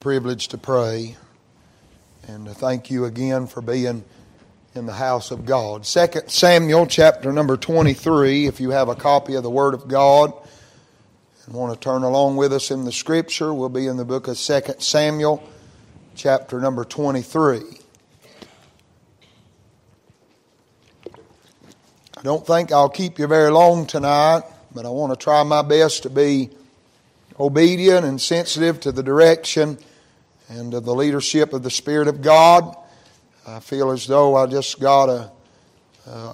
privilege to pray and to thank you again for being in the house of God. Second Samuel chapter number 23, if you have a copy of the Word of God and want to turn along with us in the Scripture, we'll be in the book of Second Samuel chapter number 23. I don't think I'll keep you very long tonight, but I want to try my best to be obedient and sensitive to the direction and the leadership of the Spirit of God. I feel as though I just got a,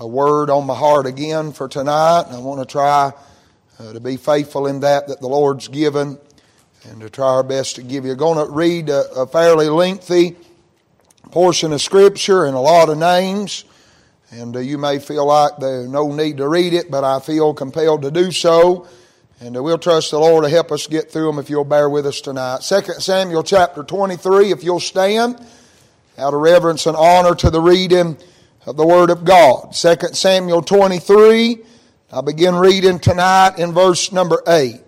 a word on my heart again for tonight. I want to try uh, to be faithful in that that the Lord's given and to try our best to give you. I'm going to read a, a fairly lengthy portion of Scripture and a lot of names. And uh, you may feel like there's no need to read it, but I feel compelled to do so. And uh, we'll trust the Lord to help us get through them if you'll bear with us tonight. 2 Samuel chapter 23, if you'll stand out of reverence and honor to the reading of the Word of God. 2 Samuel 23, I begin reading tonight in verse number 8.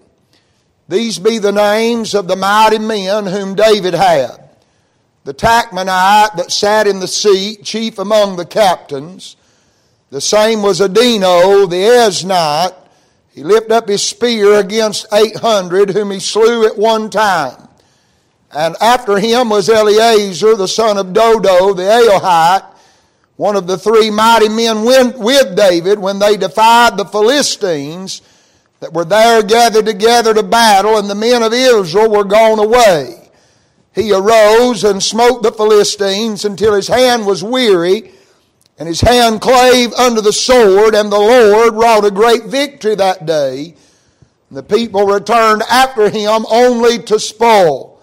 These be the names of the mighty men whom David had. The Tachmonite that sat in the seat, chief among the captains. The same was Adino, the Eznite, he lifted up his spear against 800 whom he slew at one time. And after him was Eleazar, the son of Dodo, the Ahohite, one of the three mighty men with David when they defied the Philistines that were there gathered together to battle, and the men of Israel were gone away. He arose and smote the Philistines until his hand was weary and his hand clave under the sword, and the Lord wrought a great victory that day. And the people returned after him only to spoil.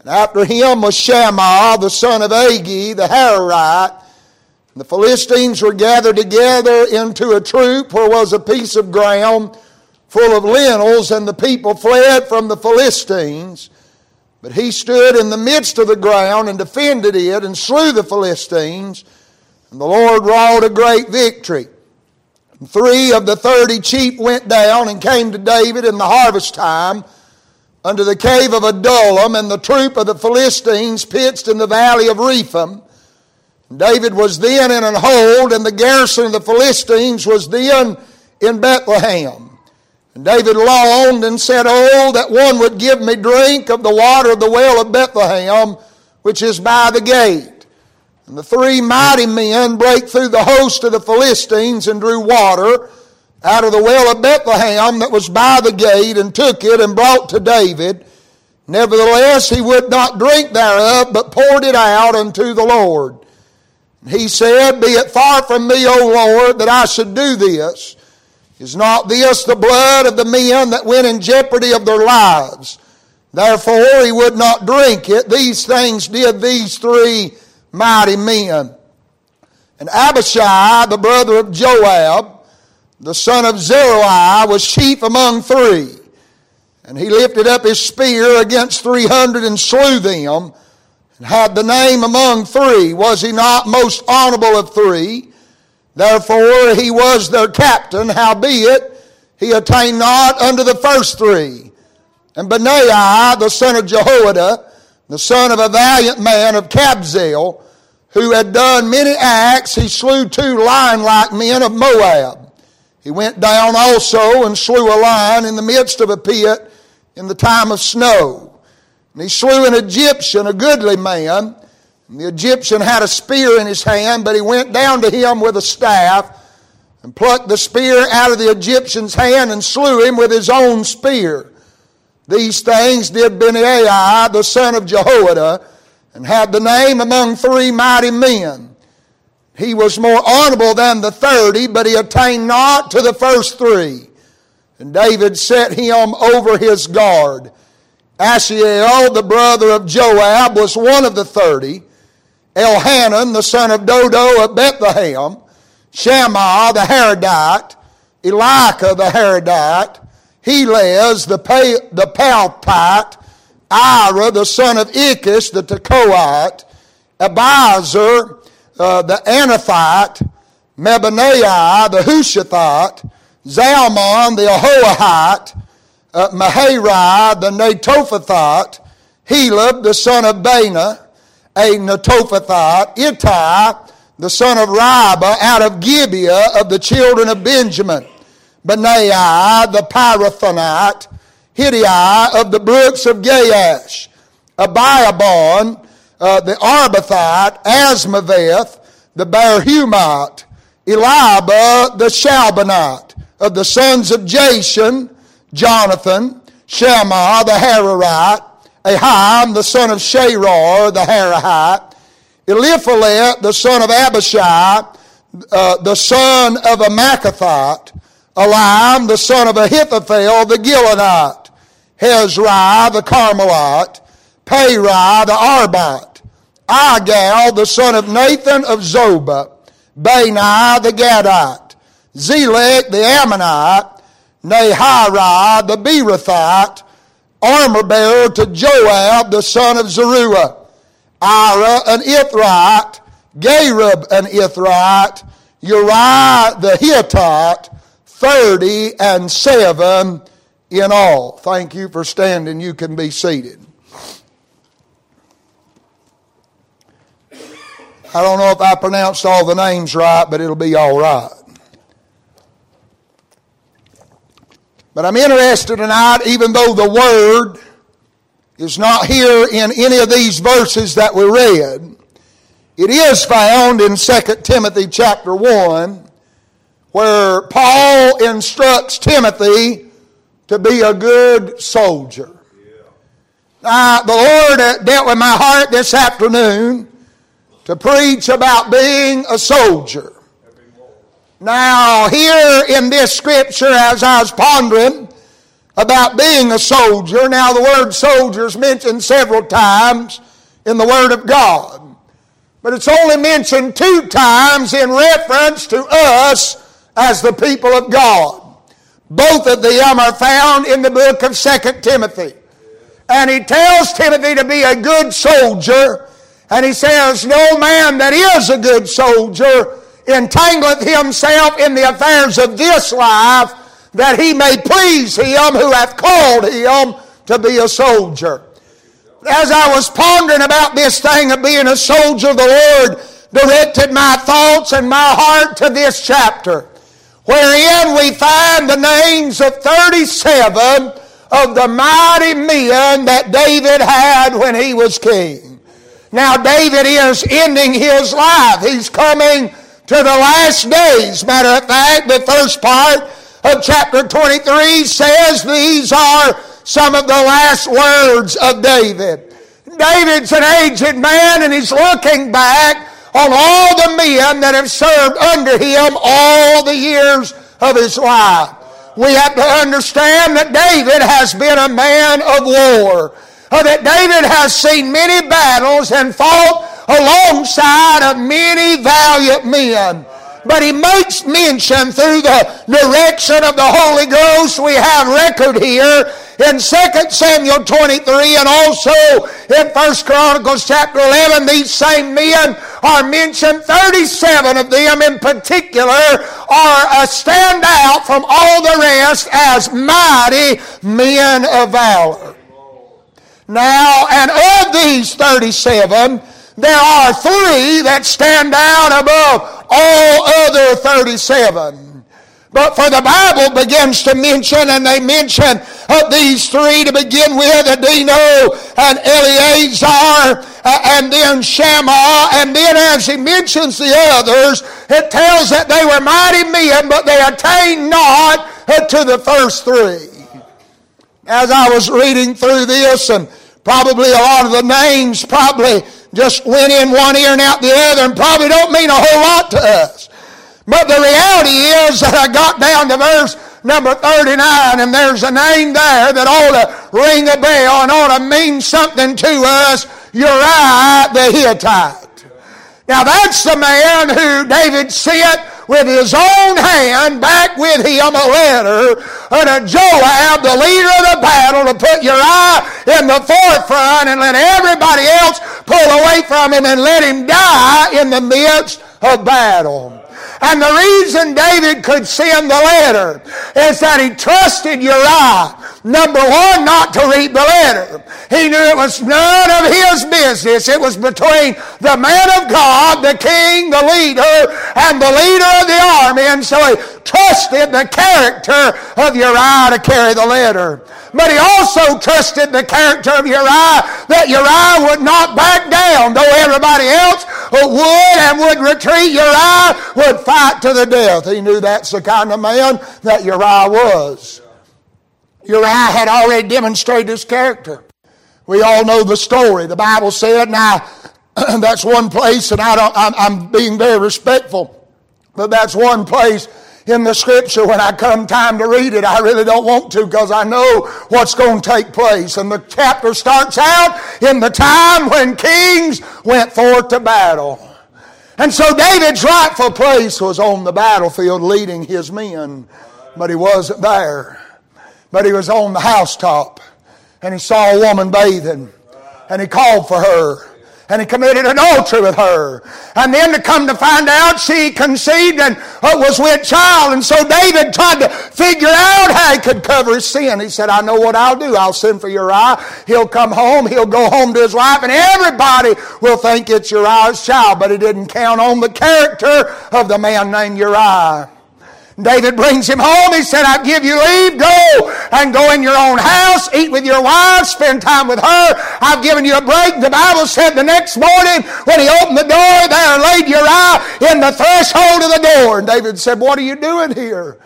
And after him was Shammah, the son of Agee, the Hararite. And the Philistines were gathered together into a troop where was a piece of ground full of lentils, and the people fled from the Philistines. But he stood in the midst of the ground and defended it and slew the Philistines. And the Lord wrought a great victory. Three of the thirty chief went down and came to David in the harvest time unto the cave of Adullam, and the troop of the Philistines pitched in the valley of Rephaim. David was then in an hold, and the garrison of the Philistines was then in Bethlehem. And David longed and said, Oh, that one would give me drink of the water of the well of Bethlehem, which is by the gate. And the three mighty men brake through the host of the Philistines and drew water out of the well of Bethlehem that was by the gate and took it and brought to David. Nevertheless, he would not drink thereof, but poured it out unto the Lord. He said, Be it far from me, O Lord, that I should do this. Is not this the blood of the men that went in jeopardy of their lives? Therefore, he would not drink it. These things did these three mighty men. And Abishai, the brother of Joab, the son of Zeruiah, was chief among three. And he lifted up his spear against three hundred and slew them, and had the name among three. Was he not most honorable of three? Therefore he was their captain, howbeit he attained not unto the first three. And Benaiah, the son of Jehoiada, the son of a valiant man of Kabzeel, who had done many acts, he slew two lion-like men of Moab. He went down also and slew a lion in the midst of a pit in the time of snow. And he slew an Egyptian, a goodly man. And the Egyptian had a spear in his hand, but he went down to him with a staff and plucked the spear out of the Egyptian's hand and slew him with his own spear. These things did Benaiah, the son of Jehoiada, and had the name among three mighty men. He was more honorable than the thirty, but he attained not to the first three. And David set him over his guard. Asahel, the brother of Joab, was one of the thirty. Elhanan, the son of Dodo of Bethlehem. Shammah, the Harodite. Elika, the Harodite. Helez, the, pa- the Paltite. Ira, the son of Ikkesh, the Tekoite, Abiezer, uh, the Anathite, Mebaniah, the Hushathite, Zalmon, the Ahohite, uh, the Netophathite, Heleb, the son of Baanah, a Netophathite, Ittai, the son of Riba, out of Gibeah of the children of Benjamin, Benaiah, the Pirathonite, Hiddai of the brooks of Gaash, Abiabon, uh, the Arbathite, Azmaveth, the Barhumite, Eliba, the Shaalbonite, of the sons of Jashen, Jonathan, Shammah, the Hararite, Aham, the son of Sharar, the Harahite, Eliphelet, the son of Abishai, uh, the son of a Maachathite, Elam, the son of Ahithophel, the Gilonite, Hezrai, the Carmelite, Paarai, the Arbite, Igal, the son of Nathan of Zobah, Bani, the Gadite, Zelek, the Ammonite, Naharai, the Beerothite, armor bearer to Joab, the son of Zeruiah, Ira, an Ithrite, Gareb, an Ithrite, Uriah the Hittite, thirty and seven in all. Thank you for standing. You can be seated. I don't know if I pronounced all the names right, but it'll be all right. But I'm interested tonight, even though the word is not here in any of these verses that we read, it is found in 2 Timothy chapter 1, where Paul instructs Timothy to be a good soldier. Now, the Lord dealt with my heart this afternoon to preach about being a soldier. Now, here in this scripture, as I was pondering about being a soldier, now the word soldier is mentioned several times in the Word of God. But it's only mentioned two times in reference to us as the people of God. Both of them are found in the book of Second Timothy. And he tells Timothy to be a good soldier. And he says, No man that is a good soldier entangleth himself in the affairs of this life, that he may please him who hath called him to be a soldier. As I was pondering about this thing of being a soldier, the Lord directed my thoughts and my heart to this chapter, wherein we find the names of 37 of the mighty men that David had when he was king. Now, David is ending his life. He's coming to the last days. Matter of fact, the first part of chapter 23 says these are some of the last words of David. David's an aged man and he's looking back on all the men that have served under him all the years of his life. We have to understand that David has been a man of war. Uh, that David has seen many battles and fought alongside of many valiant men. But he makes mention through the direction of the Holy Ghost. We have record here in 2 Samuel 23 and also in 1 Chronicles chapter 11. These same men are mentioned. 37 of them in particular are a stand out from all the rest as mighty men of valor. Now, and of these 37, there are three that stand out above all other 37. But for the Bible begins to mention, and they mention of these three to begin with, Adino and Eleazar, uh, and then Shammah, and then as he mentions the others, it tells that they were mighty men, but they attained not uh, to the first three. As I was reading through this, and probably a lot of the names probably just went in one ear and out the other and probably don't mean a whole lot to us. But the reality is that I got down to verse number 39 and there's a name there that ought to ring a bell and ought to mean something to us. Uriah the Hittite. Now that's the man who David sent with his own hand back with him a letter unto Joab, the leader of the battle, to put Uriah in the forefront and let everybody else pull away from him and let him die in the midst of battle. And the reason David could send the letter is that he trusted Uriah, number one, not to read the letter. He knew it was none of his business. It was between the man of God, the king, the leader, and the leader of the army. And so he trusted the character of Uriah to carry the letter. But he also trusted the character of Uriah that Uriah would not back down. Though everybody else would and would retreat, Uriah would fight to the death. He knew that's the kind of man that Uriah was. Uriah had already demonstrated his character. We all know the story. The Bible said, now, that's one place, and I don't, I'm, I'm being very respectful, but that's one place in the scripture when I come time to read it. I really don't want to because I know what's going to take place. And the chapter starts out in the time when kings went forth to battle. And so David's rightful place was on the battlefield leading his men, but he wasn't there. But he was on the housetop and he saw a woman bathing and he called for her and he committed adultery with her. And then to come to find out she conceived and uh, was with child. And so David tried to figure out how he could cover his sin. He said, I know what I'll do. I'll send for Uriah. He'll come home. He'll go home to his wife and everybody will think it's Uriah's child. But he didn't count on the character of the man named Uriah. David brings him home. He said, I give you leave. Go and go in your own house. Eat with your wife. Spend time with her. I've given you a break. The Bible said the next morning when he opened the door, there laid Uriah in the threshold of the door. And David said, What are you doing here?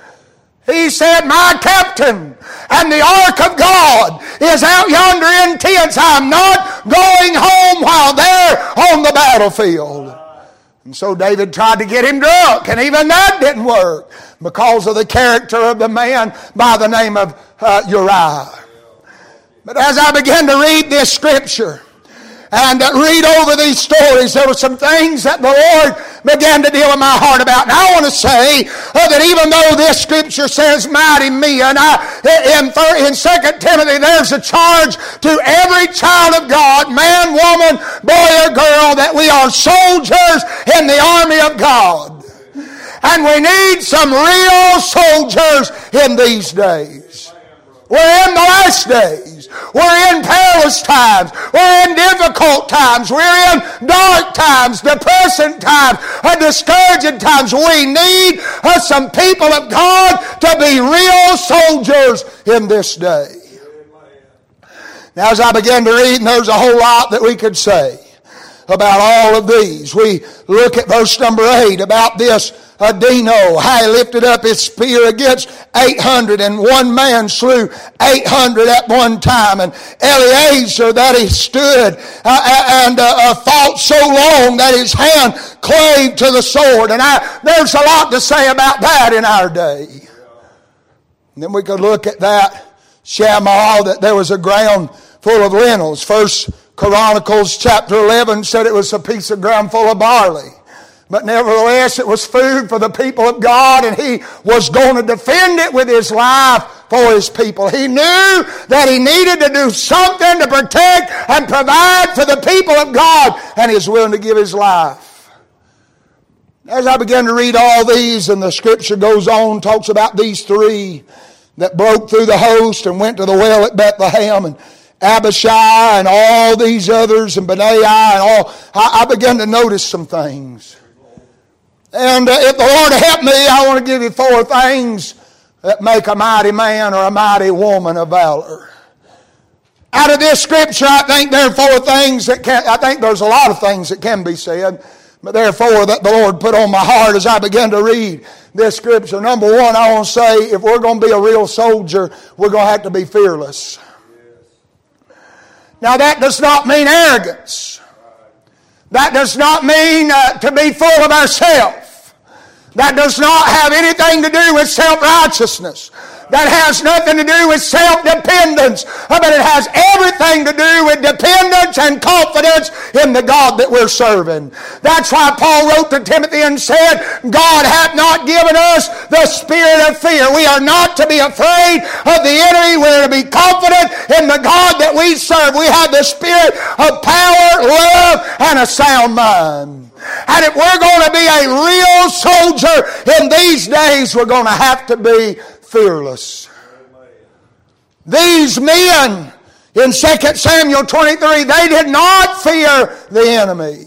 He said, My captain and the ark of God is out yonder in tents. I'm not going home while they're on the battlefield. And so David tried to get him drunk, and even that didn't work because of the character of the man by the name of uh, Uriah. But as I began to read this scripture, and read over these stories, there were some things that the Lord began to deal with my heart about. And I want to say uh, that even though this scripture says mighty men, I, in, in 2 Timothy, there's a charge to every child of God, man, woman, boy, or girl, that we are soldiers in the army of God. And we need some real soldiers in these days. We're in the last days. We're in perilous times. We're in difficult times. We're in dark times, depressing times, discouraging times. We need uh, some people of God to be real soldiers in this day. Now, as I began to read, and there's a whole lot that we could say about all of these. We look at verse number 8 about this Adino, how he lifted up his spear against 800 and one man slew 800 at one time. And Eleazar that he stood uh, and uh, uh, fought so long that his hand clave to the sword. And I, there's a lot to say about that in our day. And then we could look at that Shammah, that there was a ground full of lentils. First Chronicles chapter 11 said it was a piece of ground full of barley. But nevertheless, it was food for the people of God, and he was going to defend it with his life for his people. He knew that he needed to do something to protect and provide for the people of God, and he was willing to give his life. As I began to read all these, and the scripture goes on, talks about these three that broke through the host and went to the well at Bethlehem, and Abishai and all these others, and Benaiah and all, I, I began to notice some things. And uh, if the Lord help me, I want to give you four things that make a mighty man or a mighty woman of valor. Out of this scripture, I think there are four things that can, I think there's a lot of things that can be said, but there are four that the Lord put on my heart as I began to read this scripture. Number one, I want to say if we're going to be a real soldier, we're going to have to be fearless. Now that does not mean arrogance. That does not mean uh, to be full of ourselves. That does not have anything to do with self righteousness. That has nothing to do with self-dependence, but it has everything to do with dependence and confidence in the God that we're serving. That's why Paul wrote to Timothy and said, God hath not given us the spirit of fear. We are not to be afraid of the enemy. We're to be confident in the God that we serve. We have the spirit of power, love, and a sound mind. And if we're going to be a real soldier in these days, we're going to have to be fearless. These men in 2 Samuel 23, they did not fear the enemy.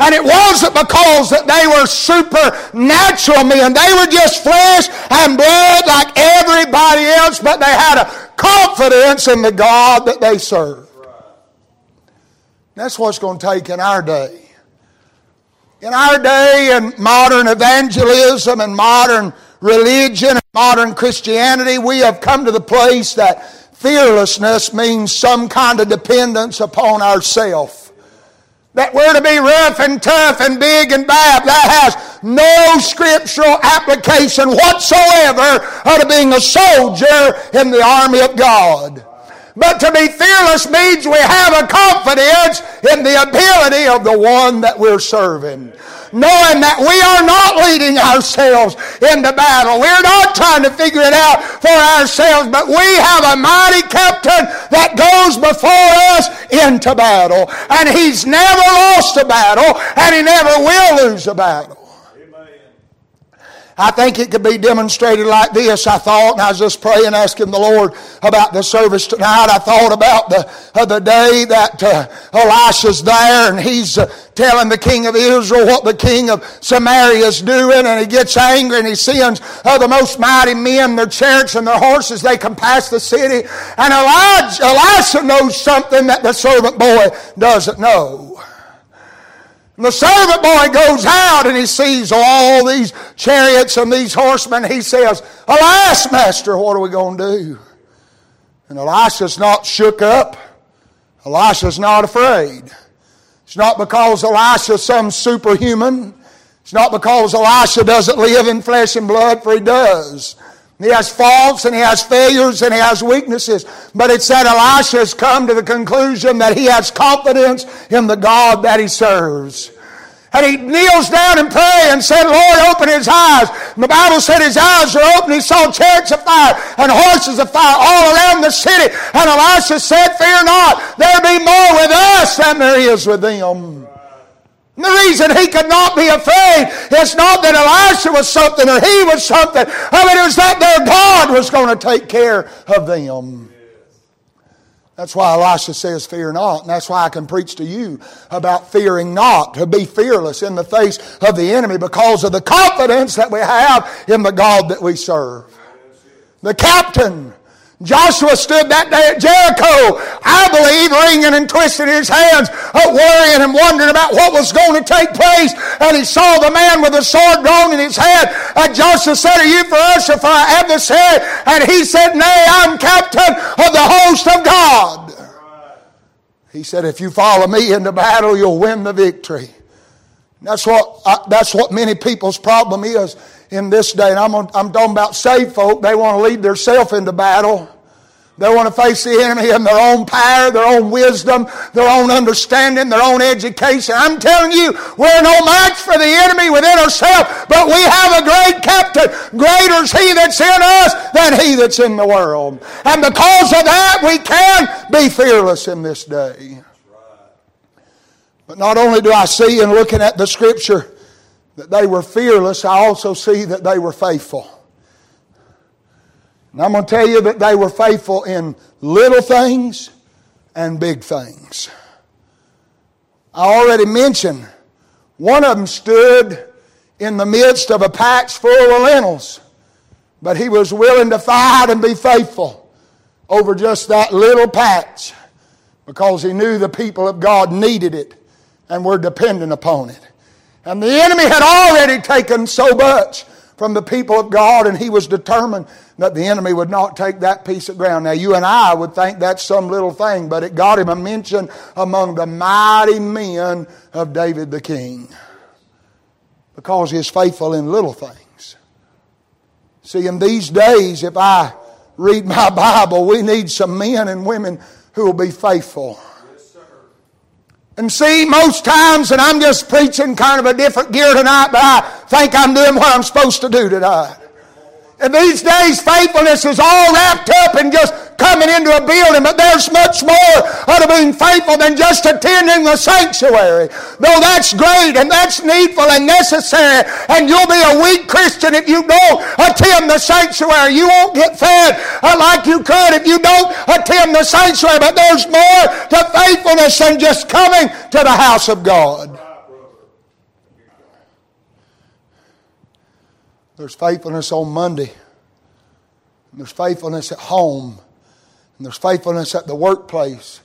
And it wasn't because that they were supernatural men. They were just flesh and blood like everybody else, but they had a confidence in the God that they serve. That's what's going to take in our day. In our day, in modern evangelism and modern religion and modern Christianity, we have come to the place that fearlessness means some kind of dependence upon ourself. That we're to be rough and tough and big and bad. That has no scriptural application whatsoever out of being a soldier in the army of God. But to be fearless means we have a confidence in the ability of the one that we're serving knowing that we are not leading ourselves into battle. We're not trying to figure it out for ourselves, but we have a mighty captain that goes before us into battle. And he's never lost a battle, and he never will lose a battle. I think it could be demonstrated like this. I thought, and I was just praying, asking the Lord about the service tonight. I thought about the, uh, the day that uh, Elisha's there and he's uh, telling the king of Israel what the king of Samaria is doing, and he gets angry and he sends uh, the most mighty men, their chariots and their horses. They can pass the city, and Elijah, Elisha knows something that the servant boy doesn't know. And the servant boy goes out and he sees all these chariots and these horsemen. He says, Alas, master, what are we going to do? And Elisha's not shook up. Elisha's not afraid. It's not because Elisha's some superhuman. It's not because Elisha doesn't live in flesh and blood, for he does. He has faults and he has failures and he has weaknesses. But it's that Elisha has come to the conclusion that he has confidence in the God that he serves. And he kneels down and prays and said, Lord, open his eyes. And the Bible said his eyes were open. He saw chariots of fire and horses of fire all around the city. And Elisha said, Fear not, there be more with us than there is with them. And the reason he could not be afraid is not that Elisha was something or he was something. I mean, it was that their God was going to take care of them. That's why Elisha says, Fear not. And that's why I can preach to you about fearing not, to be fearless in the face of the enemy because of the confidence that we have in the God that we serve. The captain Joshua stood that day at Jericho, I believe, wringing and twisting his hands, uh, worrying and wondering about what was going to take place. And he saw the man with the sword drawn in his hand. And Joshua said, Are you for us or for our adversary? And he said, Nay, I'm captain of the host of God. He said, If you follow me into battle, you'll win the victory. That's what, uh, that's what many people's problem is in this day, and I'm, I'm talking about saved folk, they want to lead themselves into battle. They want to face the enemy in their own power, their own wisdom, their own understanding, their own education. I'm telling you, we're no match for the enemy within ourselves, but we have a great captain. Greater is he that's in us than he that's in the world. And because of that, we can be fearless in this day. But not only do I see in looking at the scripture that they were fearless, I also see that they were faithful. And I'm going to tell you that they were faithful in little things and big things. I already mentioned one of them stood in the midst of a patch full of lentils, but he was willing to fight and be faithful over just that little patch because he knew the people of God needed it and were dependent upon it. And the enemy had already taken so much from the people of God, and he was determined that the enemy would not take that piece of ground. Now, you and I would think that's some little thing, but it got him a mention among the mighty men of David the king because he is faithful in little things. See, in these days, if I read my Bible. We need some men and women who will be faithful. And see, most times, and I'm just preaching kind of a different gear tonight, but I think I'm doing what I'm supposed to do tonight. And these days, faithfulness is all wrapped up in just coming into a building, but there's much more out of being faithful than just attending the sanctuary. Though that's great and that's needful and necessary, and you'll be a weak Christian if you don't attend the sanctuary. You won't get fed uh, like you could if you don't attend the sanctuary, but there's more to faithfulness than just coming to the house of God. There's faithfulness on Monday. There's faithfulness at home. And there's faithfulness at the workplace.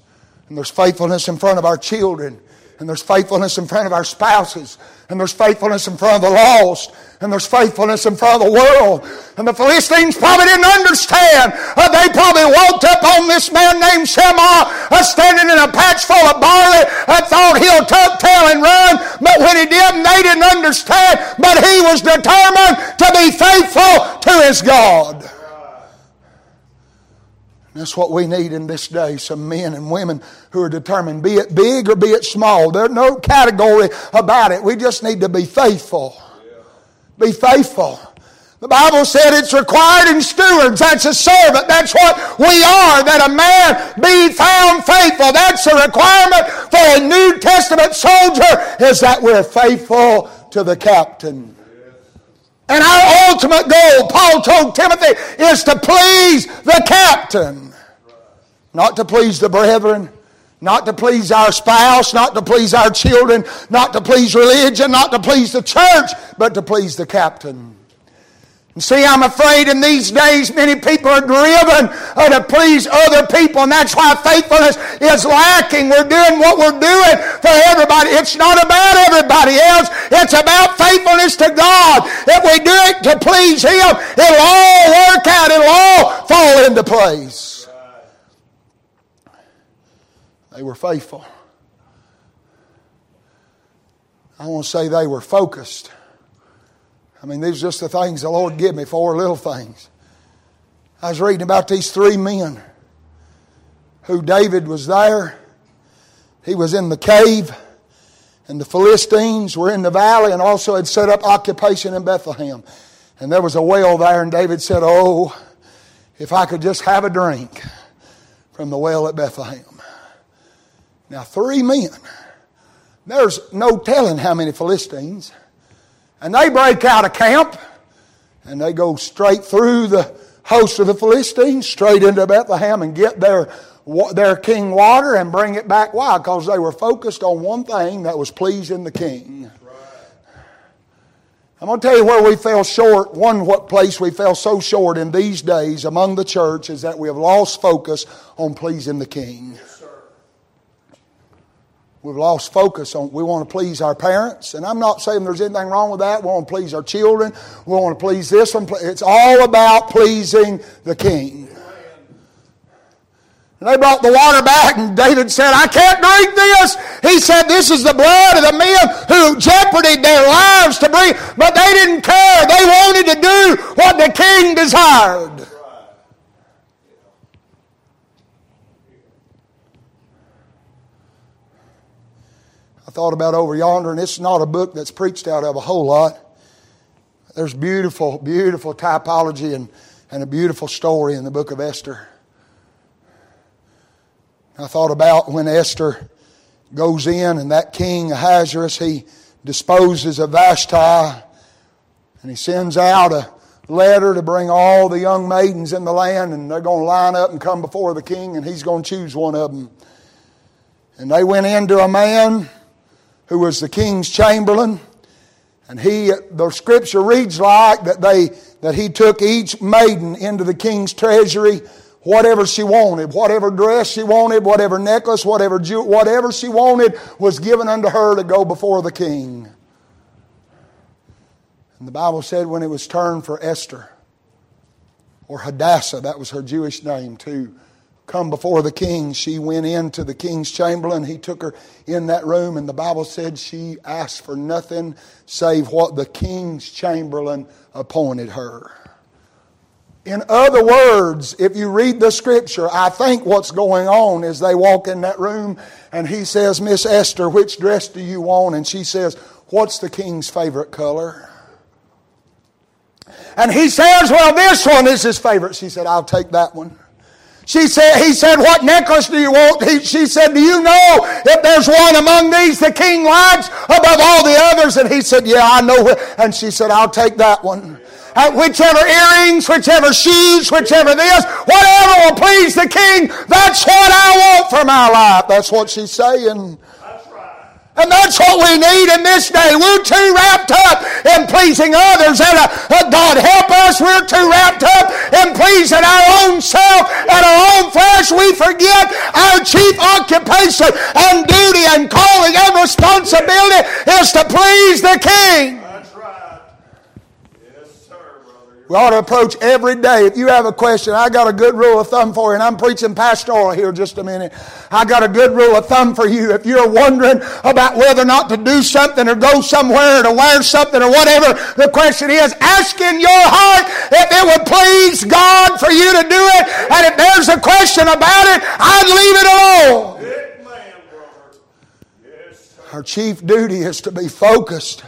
And there's faithfulness in front of our children. And there's faithfulness in front of our spouses. And there's faithfulness in front of the lost. And there's faithfulness in front of the world. And the Philistines probably didn't understand. Uh, they probably walked up on this man named Shammah uh, standing in a patch full of barley and thought he'll tuck tail and run. But when he didn't, they didn't understand. But he was determined to be faithful to his God. That's what we need in this day some men and women who are determined, be it big or be it small. There's no category about it. We just need to be faithful. Be faithful. The Bible said it's required in stewards. That's a servant. That's what we are, that a man be found faithful. That's a requirement for a New Testament soldier, is that we're faithful to the captain. And our ultimate goal, Paul told Timothy, is to please the captain. Not to please the brethren, not to please our spouse, not to please our children, not to please religion, not to please the church, but to please the captain. See, I'm afraid in these days many people are driven uh, to please other people, and that's why faithfulness is lacking. We're doing what we're doing for everybody. It's not about everybody else. It's about faithfulness to God. If we do it to please Him, it'll all work out. It'll all fall into place. They were faithful. I want to say they were focused. I mean, these are just the things the Lord give me, four little things. I was reading about these three men who David was there. He was in the cave, and the Philistines were in the valley and also had set up occupation in Bethlehem. And there was a well there, and David said, Oh, if I could just have a drink from the well at Bethlehem. Now, three men. There's no telling how many Philistines. And they break out of camp and they go straight through the host of the Philistines, straight into Bethlehem and get their, their king water and bring it back. Why? Because they were focused on one thing that was pleasing the king. I'm going to tell you where we fell short. One what place we fell so short in these days among the church is that we have lost focus on pleasing the king. We've lost focus on, we want to please our parents. And I'm not saying there's anything wrong with that. We want to please our children. We want to please this one. It's all about pleasing the king. And they brought the water back, and David said, I can't drink this. He said, This is the blood of the men who jeoparded their lives to bring, but they didn't care. They wanted to do what the king desired. Thought about over yonder, and it's not a book that's preached out of a whole lot. There's beautiful, beautiful typology and, and a beautiful story in the book of Esther. I thought about when Esther goes in and that king Ahasuerus, he disposes of Vashti and he sends out a letter to bring all the young maidens in the land and they're going to line up and come before the king and he's going to choose one of them. And they went into a man who was the king's chamberlain. And he, the scripture reads like that they, that he took each maiden into the king's treasury, whatever she wanted, whatever dress she wanted, whatever necklace, whatever jewel, whatever she wanted was given unto her to go before the king. And the Bible said when it was turned for Esther, or Hadassah, that was her Jewish name too, come before the king. She went into the king's chamberlain. He took her in that room, and the Bible said she asked for nothing save what the king's chamberlain appointed her. In other words, if you read the scripture, I think what's going on is they walk in that room and he says, Miss Esther, which dress do you want? And she says, What's the king's favorite color? And he says, Well, this one is his favorite. She said, I'll take that one. She said, he said, what necklace do you want? He, she said, do you know if there's one among these the king likes above all the others? And he said, yeah, I know. And she said, I'll take that one. Uh, whichever earrings, whichever shoes, whichever this, whatever will please the king, that's what I want for my life. That's what she's saying. And that's what we need in this day. We're too wrapped up in pleasing others. And uh, uh, God help us. We're too wrapped up in pleasing our own self and our own flesh. We forget our chief occupation and duty and calling and responsibility is to please the King. We ought to approach every day. If you have a question, I got a good rule of thumb for you, and I'm preaching pastoral here just a minute. I got a good rule of thumb for you. If you're wondering about whether or not to do something or go somewhere or to wear something or whatever, the question is ask in your heart if it would please God for you to do it. And if there's a question about it, I'd leave it alone. Our chief duty is to be focused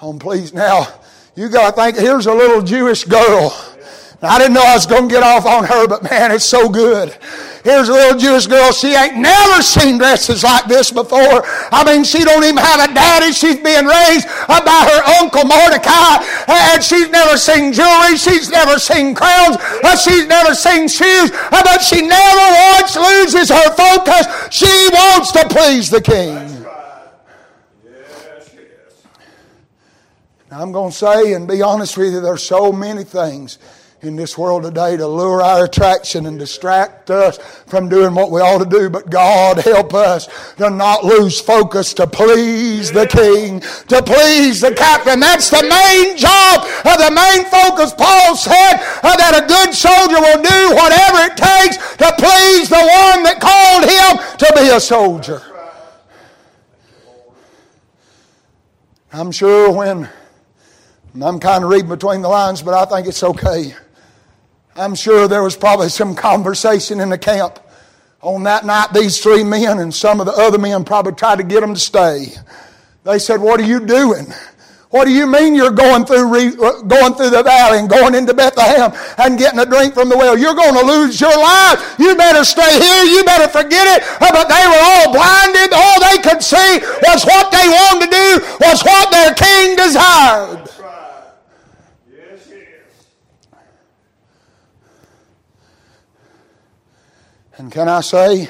on please. Now, you got to think, here's a little Jewish girl. I didn't know I was going to get off on her, but man, it's so good. Here's a little Jewish girl. She ain't never seen dresses like this before. I mean, she don't even have a daddy. She's being raised by her uncle Mordecai. And she's never seen jewelry. She's never seen crowns. She's never seen shoes. But she never once loses her focus. She wants to please the king. Now, I'm going to say and be honest with you, there's so many things in this world today to lure our attraction and distract us from doing what we ought to do. But God help us to not lose focus to please the King, to please the captain. That's the main job of the main focus. Paul said that a good soldier will do whatever it takes to please the one that called him to be a soldier. I'm sure when I'm kind of reading between the lines, but I think it's okay. I'm sure there was probably some conversation in the camp on that night. These three men and some of the other men probably tried to get them to stay. They said, What are you doing? What do you mean you're going through, uh, going through the valley and going into Bethlehem and getting a drink from the well? You're going to lose your life. You better stay here. You better forget it. But they were all blinded. All they could see was what they wanted to do, was what their king desired. And can I say,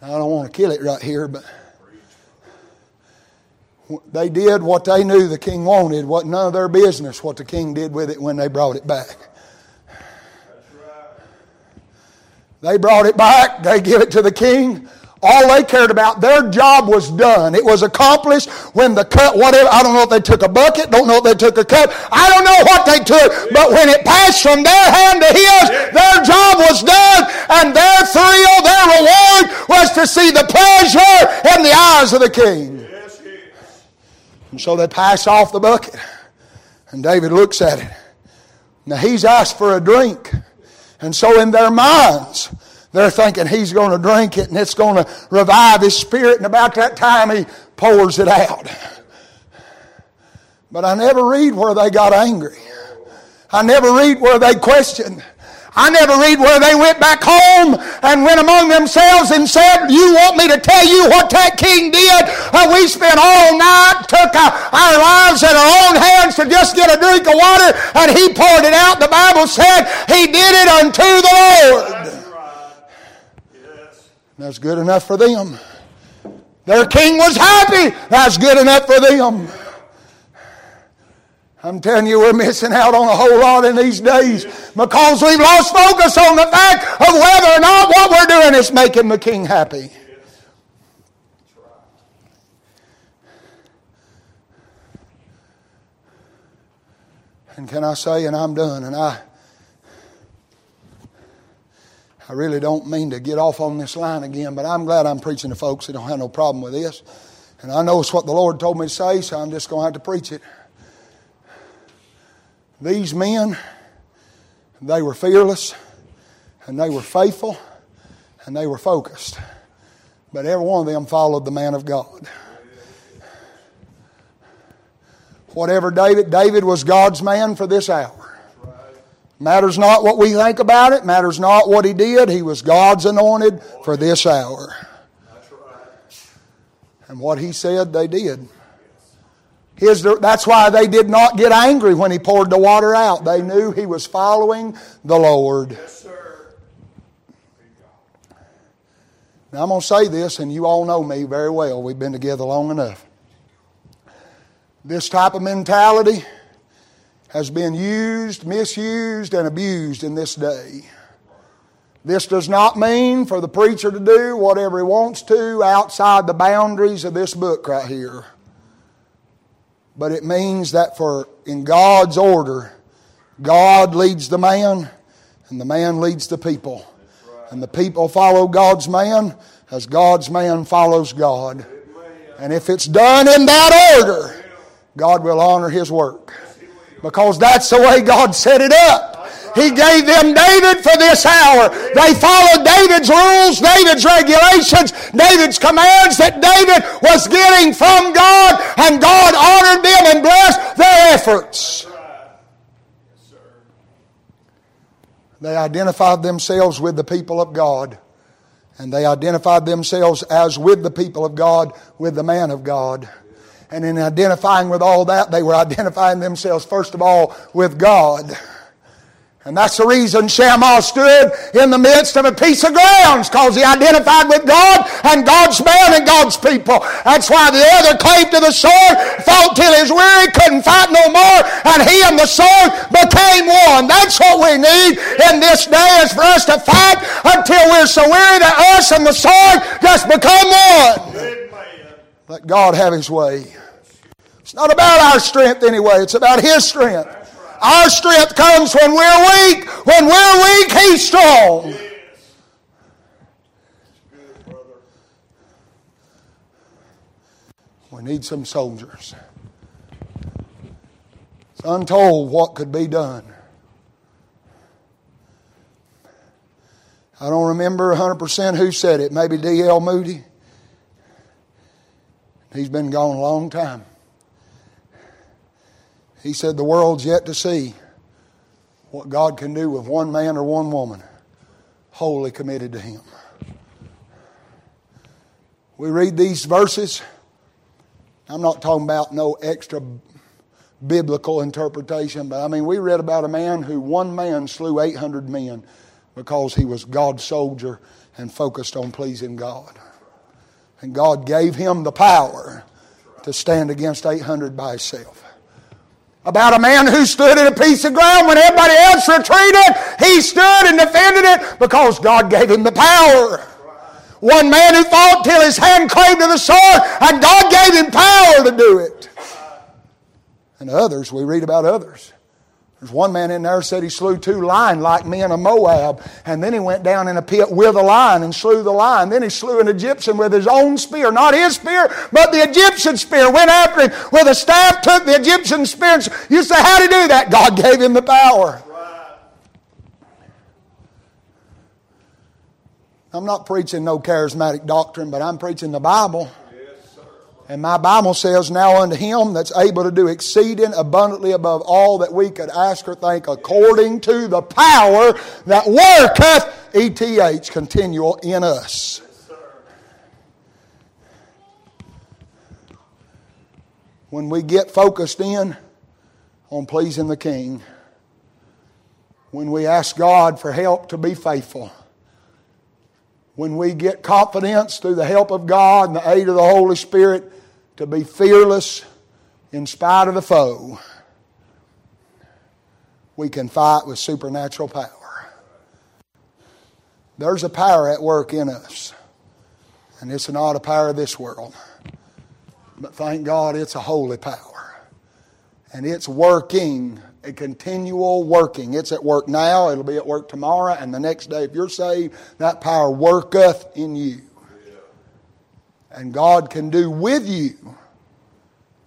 I don't want to kill it right here, but they did what they knew the king wanted. What none of their business what the king did with it when they brought it back. They brought it back. They give it to the king. All they cared about, their job was done. It was accomplished when the cut, whatever, I don't know if they took a bucket, don't know if they took a cup, I don't know what they took, but when it passed from their hand to his, their job was done, and their thrill, their reward was to see the pleasure in the eyes of the king. And so they pass off the bucket, and David looks at it. Now he's asked for a drink, and so in their minds, they're thinking he's going to drink it and it's going to revive his spirit, and about that time he pours it out. But I never read where they got angry. I never read where they questioned. I never read where they went back home and went among themselves and said, You want me to tell you what that king did? Uh, we spent all night, took our lives in our own hands to just get a drink of water, and he poured it out. The Bible said he did it unto the Lord. That's good enough for them. Their king was happy. That's good enough for them. I'm telling you, we're missing out on a whole lot in these days because we've lost focus on the fact of whether or not what we're doing is making the king happy. And can I say, and I'm done, and I I really don't mean to get off on this line again, but I'm glad I'm preaching to folks that don't have no problem with this. And I know it's what the Lord told me to say, so I'm just going to have to preach it. These men, they were fearless, and they were faithful, and they were focused. But every one of them followed the man of God. Whatever David, David was God's man for this hour. Matters not what we think about it, matters not what he did. He was God's anointed for this hour. And what he said, they did. His, that's why they did not get angry when he poured the water out. They knew he was following the Lord. Yes, now, I'm going to say this, and you all know me very well. We've been together long enough. This type of mentality has been used, misused, and abused in this day. This does not mean for the preacher to do whatever he wants to outside the boundaries of this book right here. But it means that for in God's order, God leads the man and the man leads the people. And the people follow God's man as God's man follows God. And if it's done in that order, God will honor his work. Because that's the way God set it up. He gave them David for this hour. They followed David's rules, David's regulations, David's commands that David was getting from God, and God honored them and blessed their efforts. They identified themselves with the people of God. And they identified themselves as with the people of God, with the man of God. And in identifying with all that, they were identifying themselves, first of all, with God. And that's the reason Shammah stood in the midst of a piece of grounds, because he identified with God and God's man and God's people. That's why the other clave to the sword, fought till he was weary, couldn't fight no more, and he and the sword became one. That's what we need in this day is for us to fight until we're so weary that us and the sword just become one. Let God have His way. It's not about our strength anyway, it's about His strength. Our strength comes when we're weak. When we're weak, He's strong. We need some soldiers. It's untold what could be done. I don't remember 100% who said it. Maybe D.L. Moody. He's been gone a long time. He said, The world's yet to see what God can do with one man or one woman wholly committed to Him. We read these verses. I'm not talking about no extra biblical interpretation, but I mean, we read about a man who one man slew 800 men because he was God's soldier and focused on pleasing God. And God gave him the power to stand against 800 by himself. About a man who stood in a piece of ground when everybody else retreated, he stood and defended it because God gave him the power. One man who fought till his hand clave to the sword, and God gave him power to do it. And others, we read about others there's one man in there said he slew two lion like men of Moab. And then he went down in a pit with a lion and slew the lion. Then he slew an Egyptian with his own spear. Not his spear, but the Egyptian spear. Went after him with a staff, took the Egyptian spear. You say, how did he do that? God gave him the power. I'm not preaching no charismatic doctrine, but I'm preaching the Bible. And my Bible says, Now unto him that's able to do exceeding abundantly above all that we could ask or think, according to the power that worketh, ETH, continual in us. When we get focused in on pleasing the King, when we ask God for help to be faithful, when we get confidence through the help of God and the aid of the Holy Spirit, to be fearless in spite of the foe, we can fight with supernatural power. There's a power at work in us, and it's not a power of this world. But thank God it's a holy power. And it's working, a continual working. It's at work now, it'll be at work tomorrow, and the next day. If you're saved, that power worketh in you and God can do with you.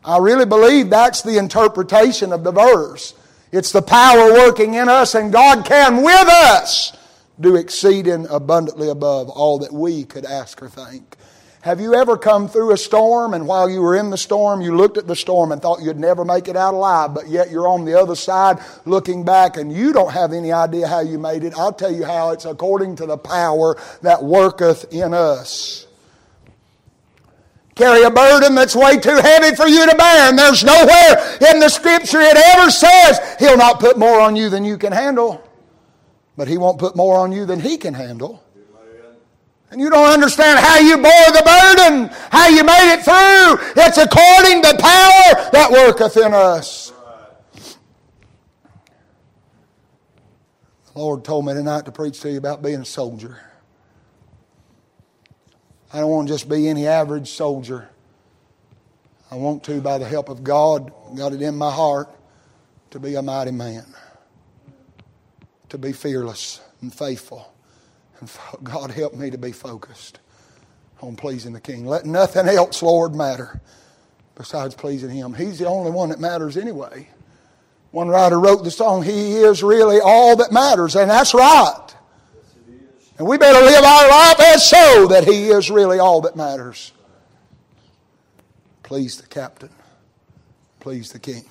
I really believe that's the interpretation of the verse. It's the power working in us, and God can with us do exceeding abundantly above all that we could ask or think. Have you ever come through a storm and while you were in the storm, you looked at the storm and thought you'd never make it out alive, but yet you're on the other side looking back and you don't have any idea how you made it? I'll tell you how it's according to the power that worketh in us. Carry a burden that's way too heavy for you to bear, and there's nowhere in the scripture it ever says He'll not put more on you than you can handle, but He won't put more on you than He can handle and you don't understand how you bore the burden, how you made it through. It's according to power that worketh in us. The Lord told me tonight to preach to you about being a soldier. I don't want to just be any average soldier. I want to, by the help of God, got it in my heart, to be a mighty man, to be fearless and faithful God help me to be focused on pleasing the King. Let nothing else, Lord, matter besides pleasing Him. He's the only one that matters anyway. One writer wrote the song, He is really all that matters, and that's right. And we better live our life as so that He is really all that matters. Please the captain. Please the King.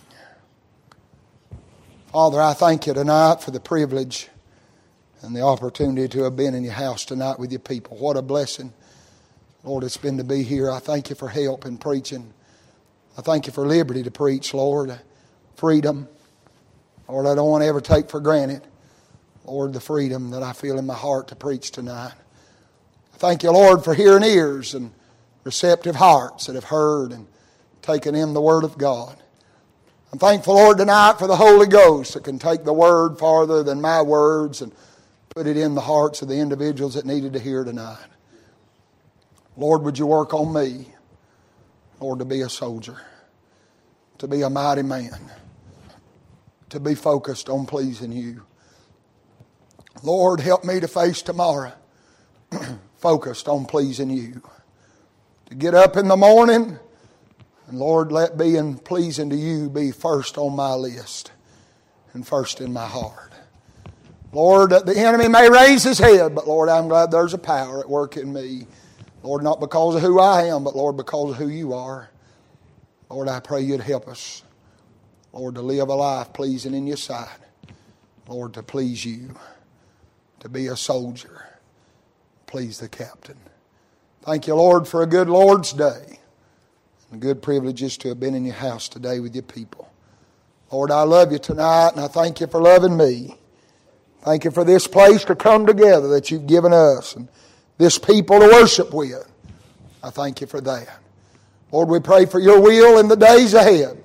Father, I thank you tonight for the privilege and the opportunity to have been in your house tonight with your people. What a blessing. Lord, it's been to be here. I thank you for help in preaching. I thank you for liberty to preach, Lord. Freedom. Lord, I don't want to ever take for granted, Lord, the freedom that I feel in my heart to preach tonight. I thank you, Lord, for hearing ears and receptive hearts that have heard and taken in the Word of God. I'm thankful, Lord, tonight for the Holy Ghost that can take the Word farther than my words and put it in the hearts of the individuals that needed to hear tonight. Lord, would you work on me, Lord, to be a soldier, to be a mighty man, to be focused on pleasing you. Lord, help me to face tomorrow focused on pleasing you. To get up in the morning, and Lord, let being pleasing to you be first on my list and first in my heart. Lord, the enemy may raise his head, but Lord, I'm glad there's a power at work in me. Lord, not because of who I am, but Lord, because of who you are. Lord, I pray you'd help us, Lord, to live a life pleasing in your sight. Lord, to please you, to be a soldier. Please the captain. Thank you, Lord, for a good Lord's day. And good privileges to have been in your house today with your people. Lord, I love you tonight, and I thank you for loving me. Thank you for this place to come together that you've given us and this people to worship with. I thank you for that. Lord, we pray for your will in the days ahead.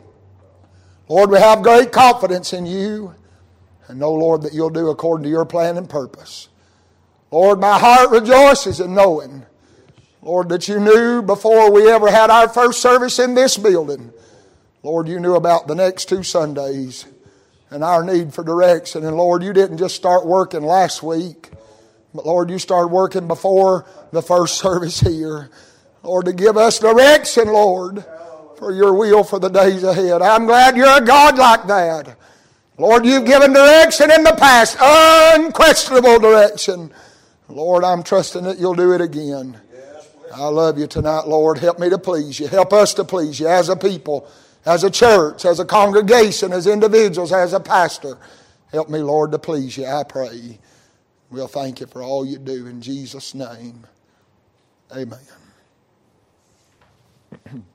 Lord, we have great confidence in you and know, Lord, that you'll do according to your plan and purpose. Lord, my heart rejoices in knowing, Lord, that you knew before we ever had our first service in this building. Lord, you knew about the next two Sundays and our need for direction. And Lord, you didn't just start working last week, but Lord, you started working before the first service here. Lord, to give us direction, Lord, for your will for the days ahead. I'm glad you're a God like that. Lord, you've given direction in the past, unquestionable direction. Lord, I'm trusting that you'll do it again. I love you tonight, Lord. Help me to please you. Help us to please you as a people as a church, as a congregation, as individuals, as a pastor. Help me, Lord, to please you, I pray. We'll thank you for all you do in Jesus' name. Amen.